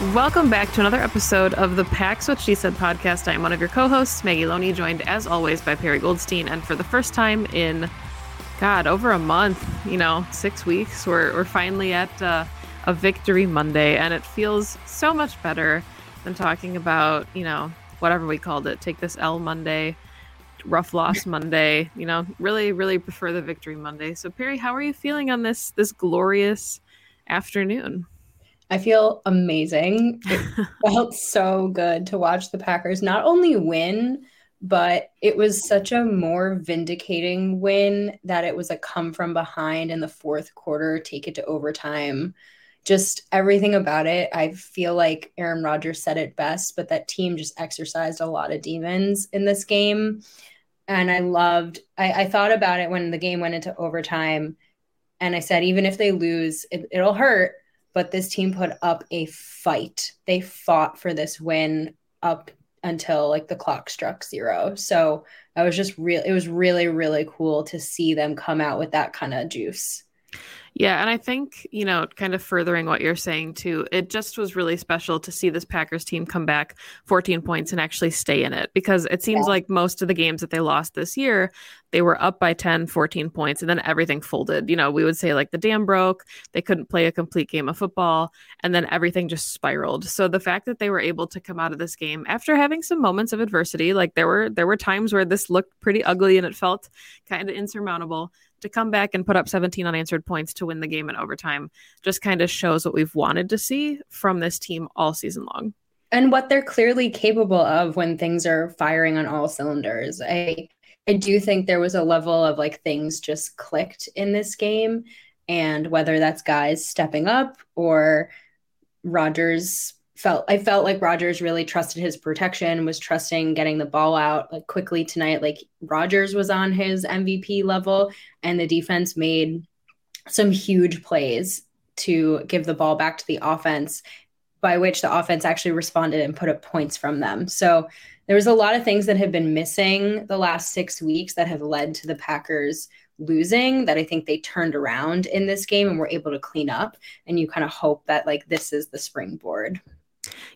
Welcome back to another episode of the Pax What She Said podcast. I am one of your co hosts, Maggie Loney, joined as always by Perry Goldstein. And for the first time in, God, over a month, you know, six weeks, we're, we're finally at uh, a Victory Monday. And it feels so much better than talking about, you know, whatever we called it. Take this L Monday, rough loss Monday. You know, really, really prefer the Victory Monday. So, Perry, how are you feeling on this this glorious afternoon? I feel amazing. It felt so good to watch the Packers not only win, but it was such a more vindicating win that it was a come from behind in the fourth quarter, take it to overtime. Just everything about it. I feel like Aaron Rodgers said it best, but that team just exercised a lot of demons in this game. And I loved, I, I thought about it when the game went into overtime. And I said, even if they lose, it, it'll hurt but this team put up a fight. They fought for this win up until like the clock struck zero. So I was just real it was really really cool to see them come out with that kind of juice. Yeah, and I think, you know, kind of furthering what you're saying too, it just was really special to see this Packers team come back 14 points and actually stay in it because it seems yeah. like most of the games that they lost this year, they were up by 10, 14 points and then everything folded. You know, we would say like the dam broke, they couldn't play a complete game of football, and then everything just spiraled. So the fact that they were able to come out of this game after having some moments of adversity, like there were there were times where this looked pretty ugly and it felt kind of insurmountable to come back and put up 17 unanswered points to win the game in overtime just kind of shows what we've wanted to see from this team all season long. And what they're clearly capable of when things are firing on all cylinders. I I do think there was a level of like things just clicked in this game and whether that's guys stepping up or Rodgers felt I felt like Rodgers really trusted his protection, was trusting getting the ball out like quickly tonight. Like Rodgers was on his MVP level, and the defense made some huge plays to give the ball back to the offense, by which the offense actually responded and put up points from them. So there was a lot of things that have been missing the last six weeks that have led to the Packers losing that I think they turned around in this game and were able to clean up. And you kind of hope that like this is the springboard.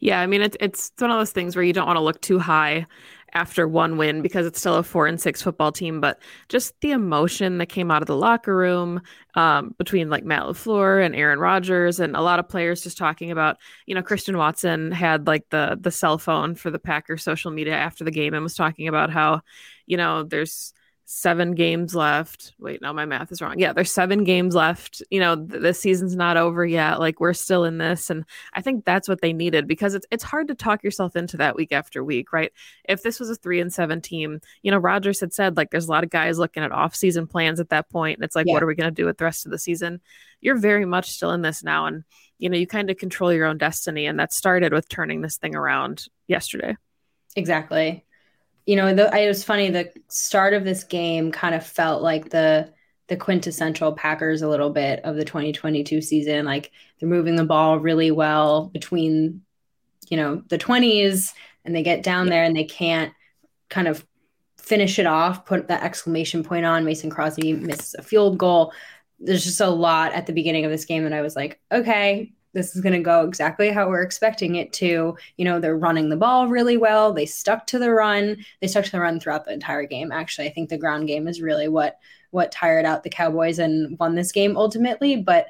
Yeah, I mean it's it's one of those things where you don't want to look too high after one win because it's still a four and six football team, but just the emotion that came out of the locker room um, between like Matt LaFleur and Aaron Rodgers and a lot of players just talking about, you know, Christian Watson had like the the cell phone for the Packers social media after the game and was talking about how, you know, there's seven games left. Wait, no, my math is wrong. Yeah, there's seven games left. You know, th- the season's not over yet. Like we're still in this, and I think that's what they needed because it's it's hard to talk yourself into that week after week, right? If this was a three and seven team, you know, Rodgers had said like there's a lot of guys looking at off season plans at that point, and it's like, yeah. what are we going to do with the rest of the season? You're very much still in this now, and you know, you kind of control your own destiny, and that started with turning this thing around yesterday. Exactly you know, the, it was funny. The start of this game kind of felt like the the quintessential Packers a little bit of the 2022 season. Like they're moving the ball really well between, you know, the 20s, and they get down there and they can't kind of finish it off. Put that exclamation point on. Mason Crosby misses a field goal. There's just a lot at the beginning of this game that I was like, okay, this is going to go exactly how we're expecting it to. You know, they're running the ball really well. They stuck to the run. They stuck to the run throughout the entire game. Actually, I think the ground game is really what what tired out the Cowboys and won this game ultimately, but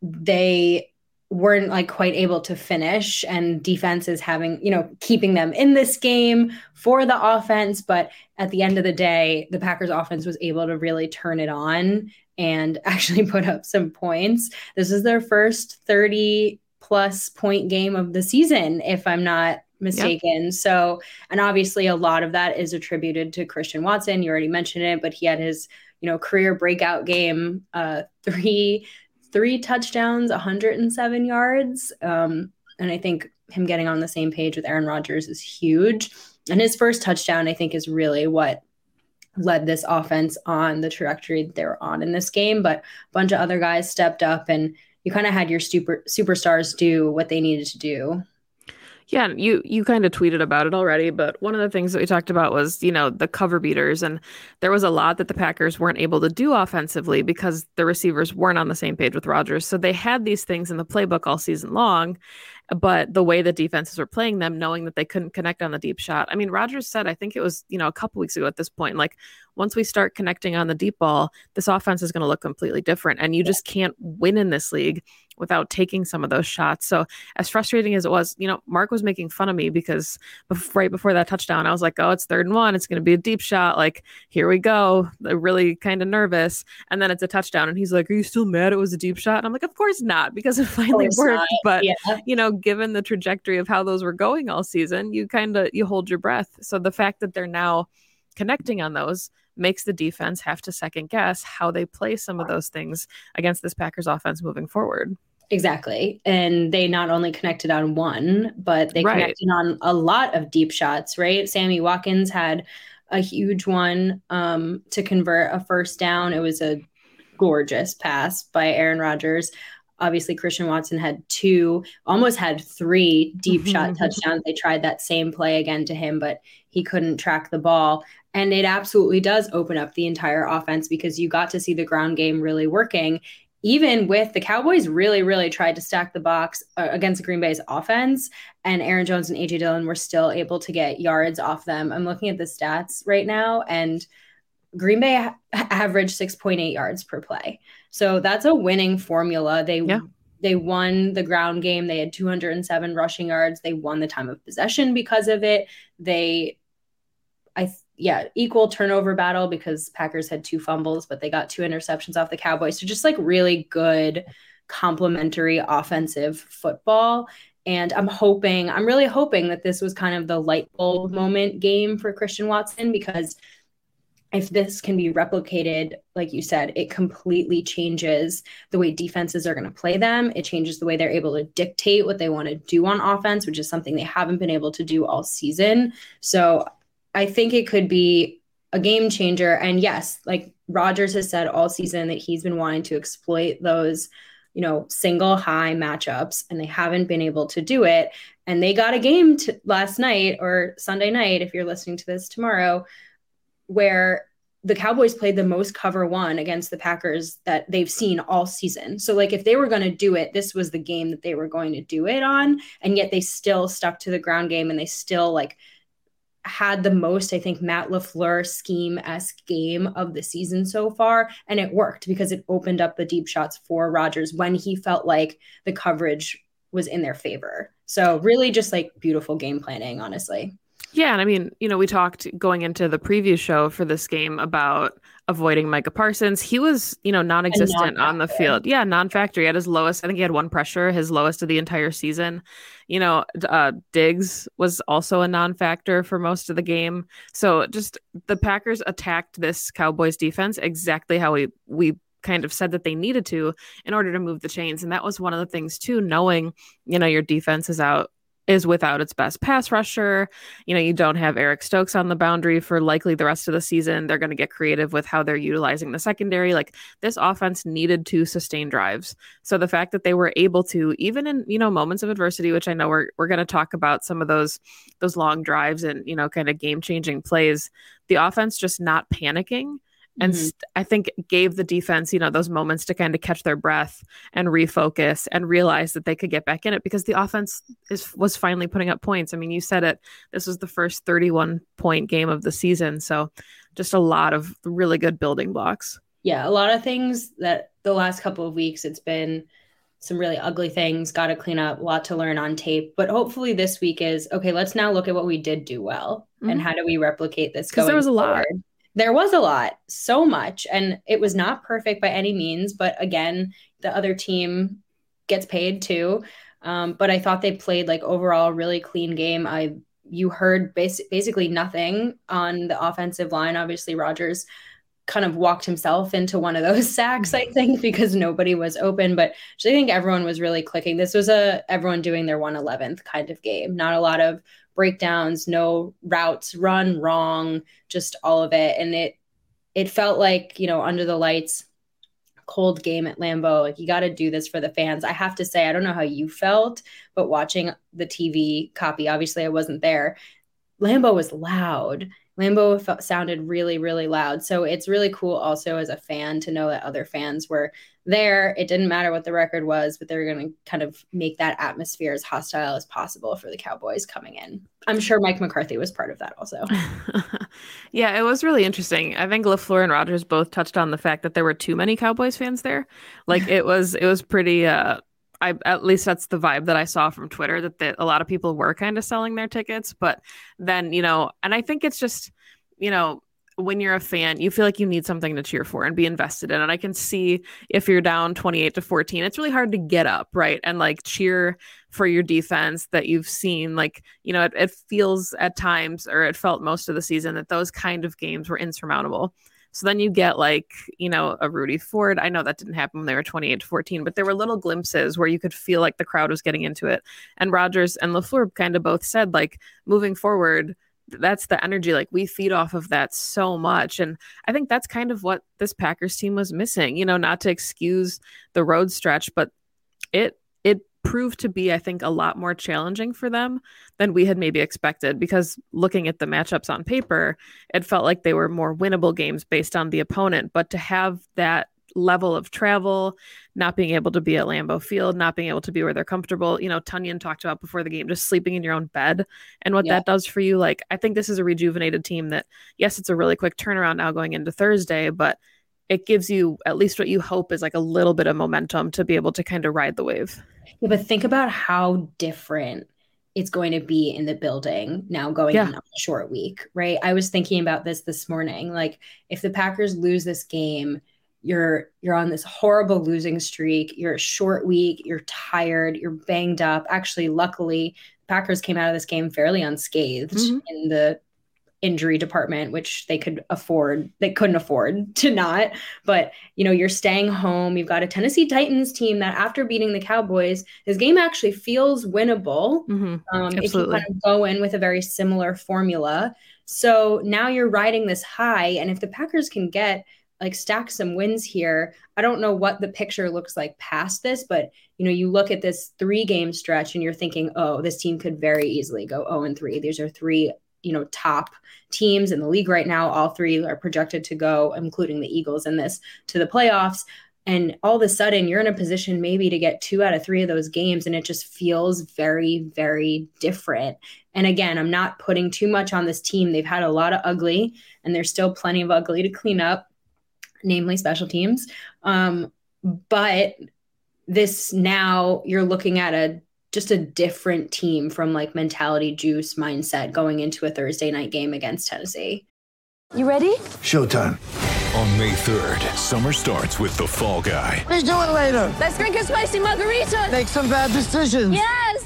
they weren't like quite able to finish and defense is having you know keeping them in this game for the offense but at the end of the day the packers offense was able to really turn it on and actually put up some points. This is their first 30 plus point game of the season, if I'm not mistaken. Yep. So, and obviously a lot of that is attributed to Christian Watson. You already mentioned it, but he had his, you know, career breakout game, uh, three, three touchdowns, 107 yards. Um, and I think him getting on the same page with Aaron Rodgers is huge. And his first touchdown, I think, is really what led this offense on the trajectory that they were on in this game. But a bunch of other guys stepped up, and you kind of had your super superstars do what they needed to do. Yeah, you you kind of tweeted about it already, but one of the things that we talked about was, you know, the cover beaters and there was a lot that the Packers weren't able to do offensively because the receivers weren't on the same page with Rodgers. So they had these things in the playbook all season long but the way that defenses were playing them, knowing that they couldn't connect on the deep shot. I mean, Rodgers said, I think it was, you know, a couple weeks ago at this point, like once we start connecting on the deep ball, this offense is going to look completely different. And you just can't win in this league without taking some of those shots. So as frustrating as it was, you know, Mark was making fun of me because right before that touchdown, I was like, oh, it's third and one. It's going to be a deep shot. Like, here we go. They're really kind of nervous. And then it's a touchdown. And he's like, are you still mad it was a deep shot? And I'm like, of course not, because it finally worked. Not. But, yeah. you know, given the trajectory of how those were going all season, you kind of, you hold your breath. So the fact that they're now connecting on those makes the defense have to second guess how they play some of those things against this Packers offense moving forward. Exactly. And they not only connected on one, but they right. connected on a lot of deep shots, right? Sammy Watkins had a huge one um, to convert a first down. It was a gorgeous pass by Aaron Rodgers. Obviously, Christian Watson had two, almost had three deep shot touchdowns. They tried that same play again to him, but he couldn't track the ball. And it absolutely does open up the entire offense because you got to see the ground game really working even with the Cowboys really, really tried to stack the box uh, against Green Bay's offense, and Aaron Jones and AJ Dillon were still able to get yards off them. I'm looking at the stats right now, and Green Bay ha- averaged 6.8 yards per play. So that's a winning formula. They yeah. they won the ground game. They had 207 rushing yards. They won the time of possession because of it. They I yeah, equal turnover battle because Packers had two fumbles, but they got two interceptions off the Cowboys. So just like really good complementary offensive football. And I'm hoping, I'm really hoping that this was kind of the light bulb moment game for Christian Watson because if this can be replicated, like you said, it completely changes the way defenses are going to play them. It changes the way they're able to dictate what they want to do on offense, which is something they haven't been able to do all season. So I think it could be a game changer. And yes, like Rodgers has said all season that he's been wanting to exploit those, you know, single high matchups, and they haven't been able to do it. And they got a game to, last night or Sunday night, if you're listening to this tomorrow, where the Cowboys played the most cover one against the Packers that they've seen all season. So, like, if they were going to do it, this was the game that they were going to do it on. And yet they still stuck to the ground game and they still, like, had the most, I think, Matt LaFleur scheme esque game of the season so far. And it worked because it opened up the deep shots for Rodgers when he felt like the coverage was in their favor. So, really, just like beautiful game planning, honestly. Yeah, and I mean, you know, we talked going into the preview show for this game about avoiding Micah Parsons. He was, you know, non-existent on the field. Yeah, non-factor. He had his lowest. I think he had one pressure, his lowest of the entire season. You know, uh, Diggs was also a non-factor for most of the game. So just the Packers attacked this Cowboys defense exactly how we we kind of said that they needed to in order to move the chains. And that was one of the things too, knowing, you know, your defense is out is without its best pass rusher. You know, you don't have Eric Stokes on the boundary for likely the rest of the season. They're going to get creative with how they're utilizing the secondary. Like this offense needed to sustain drives. So the fact that they were able to, even in, you know, moments of adversity, which I know we're we're going to talk about some of those those long drives and, you know, kind of game-changing plays, the offense just not panicking and mm-hmm. st- I think gave the defense, you know, those moments to kind of catch their breath and refocus and realize that they could get back in it because the offense is was finally putting up points. I mean, you said it. This was the first 31 point game of the season, so just a lot of really good building blocks. Yeah, a lot of things that the last couple of weeks it's been some really ugly things, got to clean up, a lot to learn on tape. But hopefully this week is okay, let's now look at what we did do well mm-hmm. and how do we replicate this Because there was a forward. There was a lot, so much. And it was not perfect by any means. But again, the other team gets paid too. Um, but I thought they played like overall really clean game. I you heard bas- basically nothing on the offensive line. Obviously, Rodgers kind of walked himself into one of those sacks, I think, because nobody was open. But I think everyone was really clicking. This was a everyone doing their 111th kind of game. Not a lot of breakdowns, no routes run wrong, just all of it. And it it felt like, you know, under the lights, cold game at Lambeau. Like you got to do this for the fans. I have to say, I don't know how you felt, but watching the TV copy, obviously I wasn't there. Lambeau was loud. Felt, sounded really, really loud. So it's really cool also as a fan to know that other fans were there. It didn't matter what the record was, but they're going to kind of make that atmosphere as hostile as possible for the Cowboys coming in. I'm sure Mike McCarthy was part of that also. yeah, it was really interesting. I think LaFleur and Rodgers both touched on the fact that there were too many Cowboys fans there. Like it was, it was pretty, uh, I at least that's the vibe that I saw from Twitter that the, a lot of people were kind of selling their tickets, but then you know, and I think it's just you know when you're a fan, you feel like you need something to cheer for and be invested in. And I can see if you're down 28 to 14, it's really hard to get up, right? And like cheer for your defense that you've seen. Like, you know, it, it feels at times, or it felt most of the season, that those kind of games were insurmountable. So then you get like, you know, a Rudy Ford. I know that didn't happen when they were 28 to 14, but there were little glimpses where you could feel like the crowd was getting into it. And Rodgers and LaFleur kind of both said, like, moving forward, that's the energy like we feed off of that so much and i think that's kind of what this packers team was missing you know not to excuse the road stretch but it proved to be, I think, a lot more challenging for them than we had maybe expected. Because looking at the matchups on paper, it felt like they were more winnable games based on the opponent. But to have that level of travel, not being able to be at Lambeau Field, not being able to be where they're comfortable. You know, Tonyan talked about before the game, just sleeping in your own bed and what yeah. that does for you. Like, I think this is a rejuvenated team that, yes, it's a really quick turnaround now going into Thursday, but it gives you at least what you hope is like a little bit of momentum to be able to kind of ride the wave. Yeah, but think about how different it's going to be in the building now going yeah. a short week, right? I was thinking about this this morning. Like if the Packers lose this game, you're you're on this horrible losing streak, you're a short week, you're tired, you're banged up. Actually, luckily, Packers came out of this game fairly unscathed mm-hmm. in the injury department which they could afford they couldn't afford to not. But you know you're staying home. You've got a tennessee titans team that after beating the cowboys this game actually feels winnable. Mm-hmm. um, if you kind of go in with a very similar formula. So now you're riding this high and if the packers can get like stack some wins here i don't know what the picture looks like past this but you know you look at this three game stretch and you're thinking oh this team could very easily go 0 and 3 these are three you know top teams in the league right now. All three are projected to go, including the Eagles in this, to the playoffs. And all of a sudden, you're in a position maybe to get two out of three of those games, and it just feels very, very different. And again, I'm not putting too much on this team. They've had a lot of ugly, and there's still plenty of ugly to clean up, namely special teams. Um, but this now, you're looking at a just a different team from like mentality juice mindset going into a Thursday night game against Tennessee. You ready? Showtime. On May 3rd, summer starts with The Fall Guy. Let's do it later. Let's drink a spicy margarita. Make some bad decisions. Yes.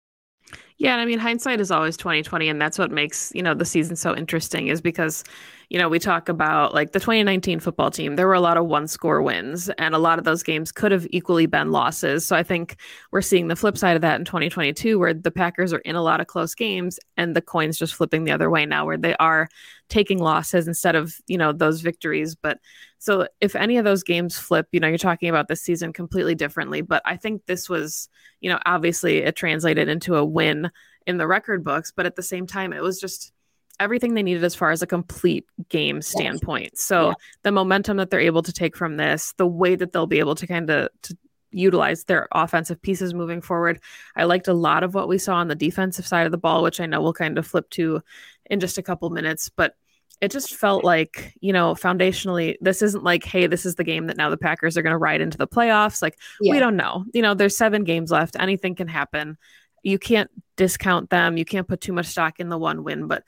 Yeah, and I mean hindsight is always 2020 and that's what makes, you know, the season so interesting is because, you know, we talk about like the 2019 football team, there were a lot of one score wins and a lot of those games could have equally been losses. So I think we're seeing the flip side of that in 2022 where the Packers are in a lot of close games and the coins just flipping the other way now where they are taking losses instead of, you know, those victories, but so if any of those games flip, you know, you're talking about this season completely differently, but I think this was you know, obviously it translated into a win in the record books, but at the same time, it was just everything they needed as far as a complete game standpoint. So Yeah. the momentum that they're able to take from this, the way that they'll be able to kind of to utilize their offensive pieces moving forward. I liked a lot of what we saw on the defensive side of the ball, which I know we'll kind of flip to in just a couple minutes, but it just felt like, you know, foundationally, this isn't like, hey, this is the game that now the Packers are going to ride into the playoffs. Like, Yeah. we don't know. You know, there's seven games left. Anything can happen. You can't discount them. You can't put too much stock in the one win, but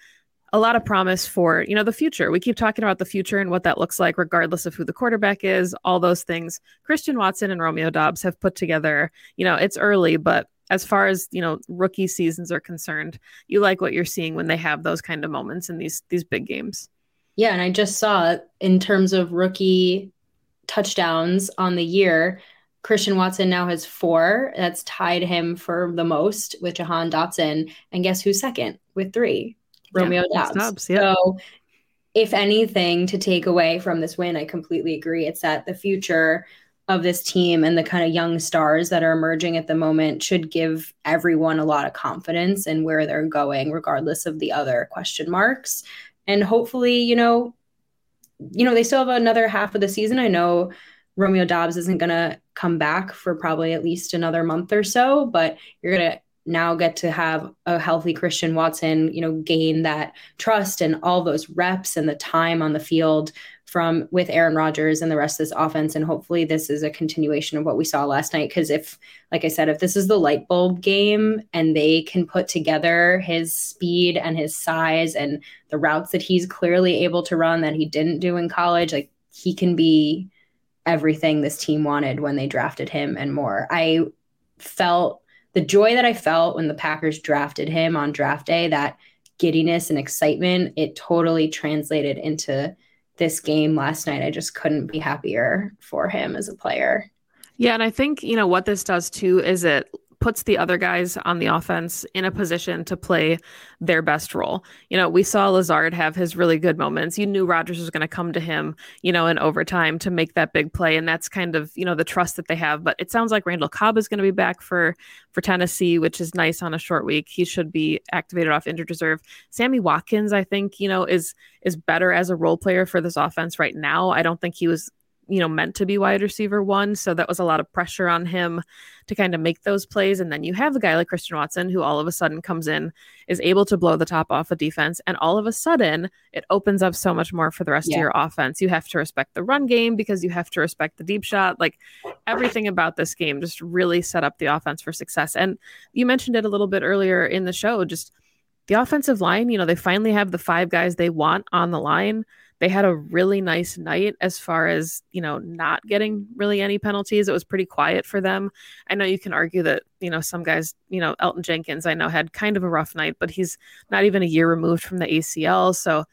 a lot of promise for, you know, the future. We keep talking about the future and what that looks like, regardless of who the quarterback is, all those things. Christian Watson and Romeo Doubs have put together, you know, it's early, but as far as, you know, rookie seasons are concerned, you like what you're seeing when they have those kind of moments in these these big games. Yeah, and I just saw in terms of rookie touchdowns on the year, Christian Watson now has four. That's tied him for the most with Jahan Dotson. And guess who's second with three? Romeo Doubs. Doubs, yeah. So, if anything to take away from this win, I completely agree. It's that the future of this team and the kind of young stars that are emerging at the moment should give everyone a lot of confidence in where they're going, regardless of the other question marks. And hopefully, you know, you know, they still have another half of the season. I know Romeo Doubs isn't going to come back for probably at least another month or so, but you're going to now get to have a healthy Christian Watson, you know, gain that trust and all those reps and the time on the field from with Aaron Rodgers and the rest of this offense. And hopefully this is a continuation of what we saw last night. Cause if, like I said, if this is the light bulb game and they can put together his speed and his size and the routes that he's clearly able to run that he didn't do in college, like he can be everything this team wanted when they drafted him and more. I felt the joy that I felt when the Packers drafted him on draft day, that giddiness and excitement, it totally translated into this game last night. I just couldn't be happier for him as a player. Yeah, and I think, you know, what this does too is it puts the other guys on the offense in a position to play their best role. You know, we saw Lazard have his really good moments. You knew Rodgers was going to come to him, you know, in overtime to make that big play and that's kind of, you know, the trust that they have, but it sounds like Randall Cobb is going to be back for for Tennessee, which is nice on a short week. He should be activated off injured reserve. Sammy Watkins, I think, you know, is is better as a role player for this offense right now. I don't think he was you know meant to be wide receiver one. So that was a lot of pressure on him to kind of make those plays. And then you have a guy like Christian Watson who all of a sudden comes in is able to blow the top off a defense. And all of a sudden it opens up so much more for the rest Yeah. of your offense. You have to respect the run game because you have to respect the deep shot. Like everything about this game just really set up the offense for success. And you mentioned it a little bit earlier in the show just the offensive line you know they finally have the five guys they want on the line they had a really nice night as far as you know not getting really any penalties. It was pretty quiet for them. I know you can argue that you know some guys you know Elgton Jenkins i know had kind of a rough night but he's not even a year removed from the acl so a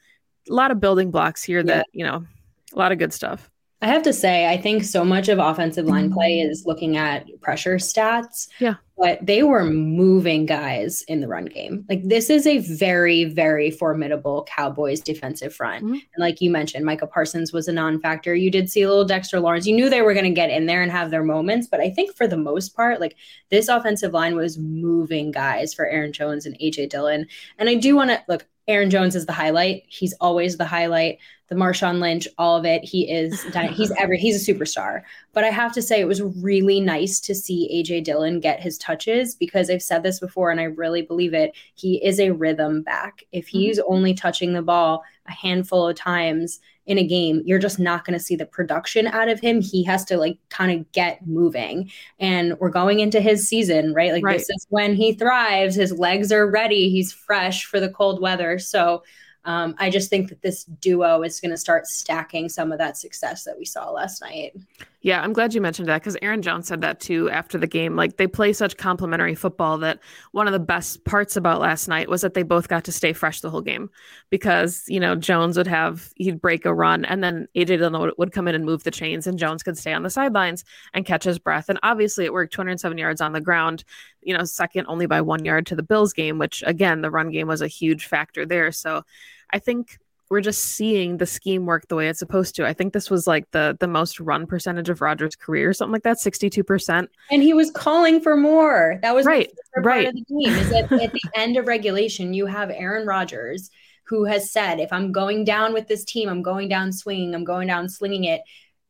lot of building blocks here that you know a lot of good stuff I have to say, I think so much of offensive line play is looking at pressure stats. Yeah. But they were moving guys in the run game. Like this is a very, very formidable Cowboys defensive front. Mhm. And like you mentioned, Micah Parsons was a non-factor. You did see a little Dexter Lawrence. You knew they were going to get in there and have their moments, but I think for the most part, like this offensive line was moving guys for Aaron Jones and AJ Dillon. And I do want to look, Aaron Jones is the highlight. He's always the highlight. The Marshawn Lynch, all of it. He is he's every he's a superstar. But I have to say it was really nice to see AJ Dillon get his touches because I've said this before and I really believe it. He is a rhythm back. If he's mm-hmm. only touching the ball a handful of times in a game, you're just not going to see the production out of him. He has to like kind of get moving. And we're going into his season, right? Like right. this is when he thrives. His legs are ready. He's fresh for the cold weather. So um, I just think that this duo is going to start stacking some of that success that we saw last night. Yeah, I'm glad you mentioned that because Aaron Jones said that too after the game. Like they play such complementary football that one of the best parts about last night was that they both got to stay fresh the whole game because, you know, Jones would have, he'd break a run and then AJ Dillon would come in and move the chains and Jones could stay on the sidelines and catch his breath. And obviously it worked 207 yards on the ground, you know, second only by one yard to the Bills game, which again, the run game was a huge factor there. So I think we're just seeing the scheme work the way it's supposed to. I think this was like the the most run percentage of Rodgers' career, something like that, sixty two percent. And he was calling for more. That was right, right. Part of the game is that at the end of regulation, you have Aaron Rodgers who has said, "If I'm going down with this team, I'm going down swinging. I'm going down slinging it."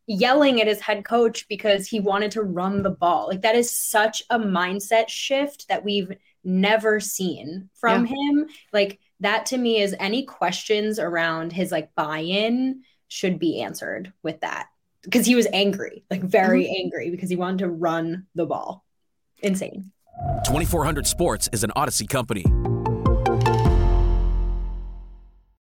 Yelling at his head coach because he wanted to run the ball. Like that is such a mindset shift that we've never seen from yeah. him. Like that to me is any questions around his like buy-in should be answered with that because he was angry, like very mm-hmm. angry because he wanted to run the ball. Insane. 2400 Sports is an Odyssey company.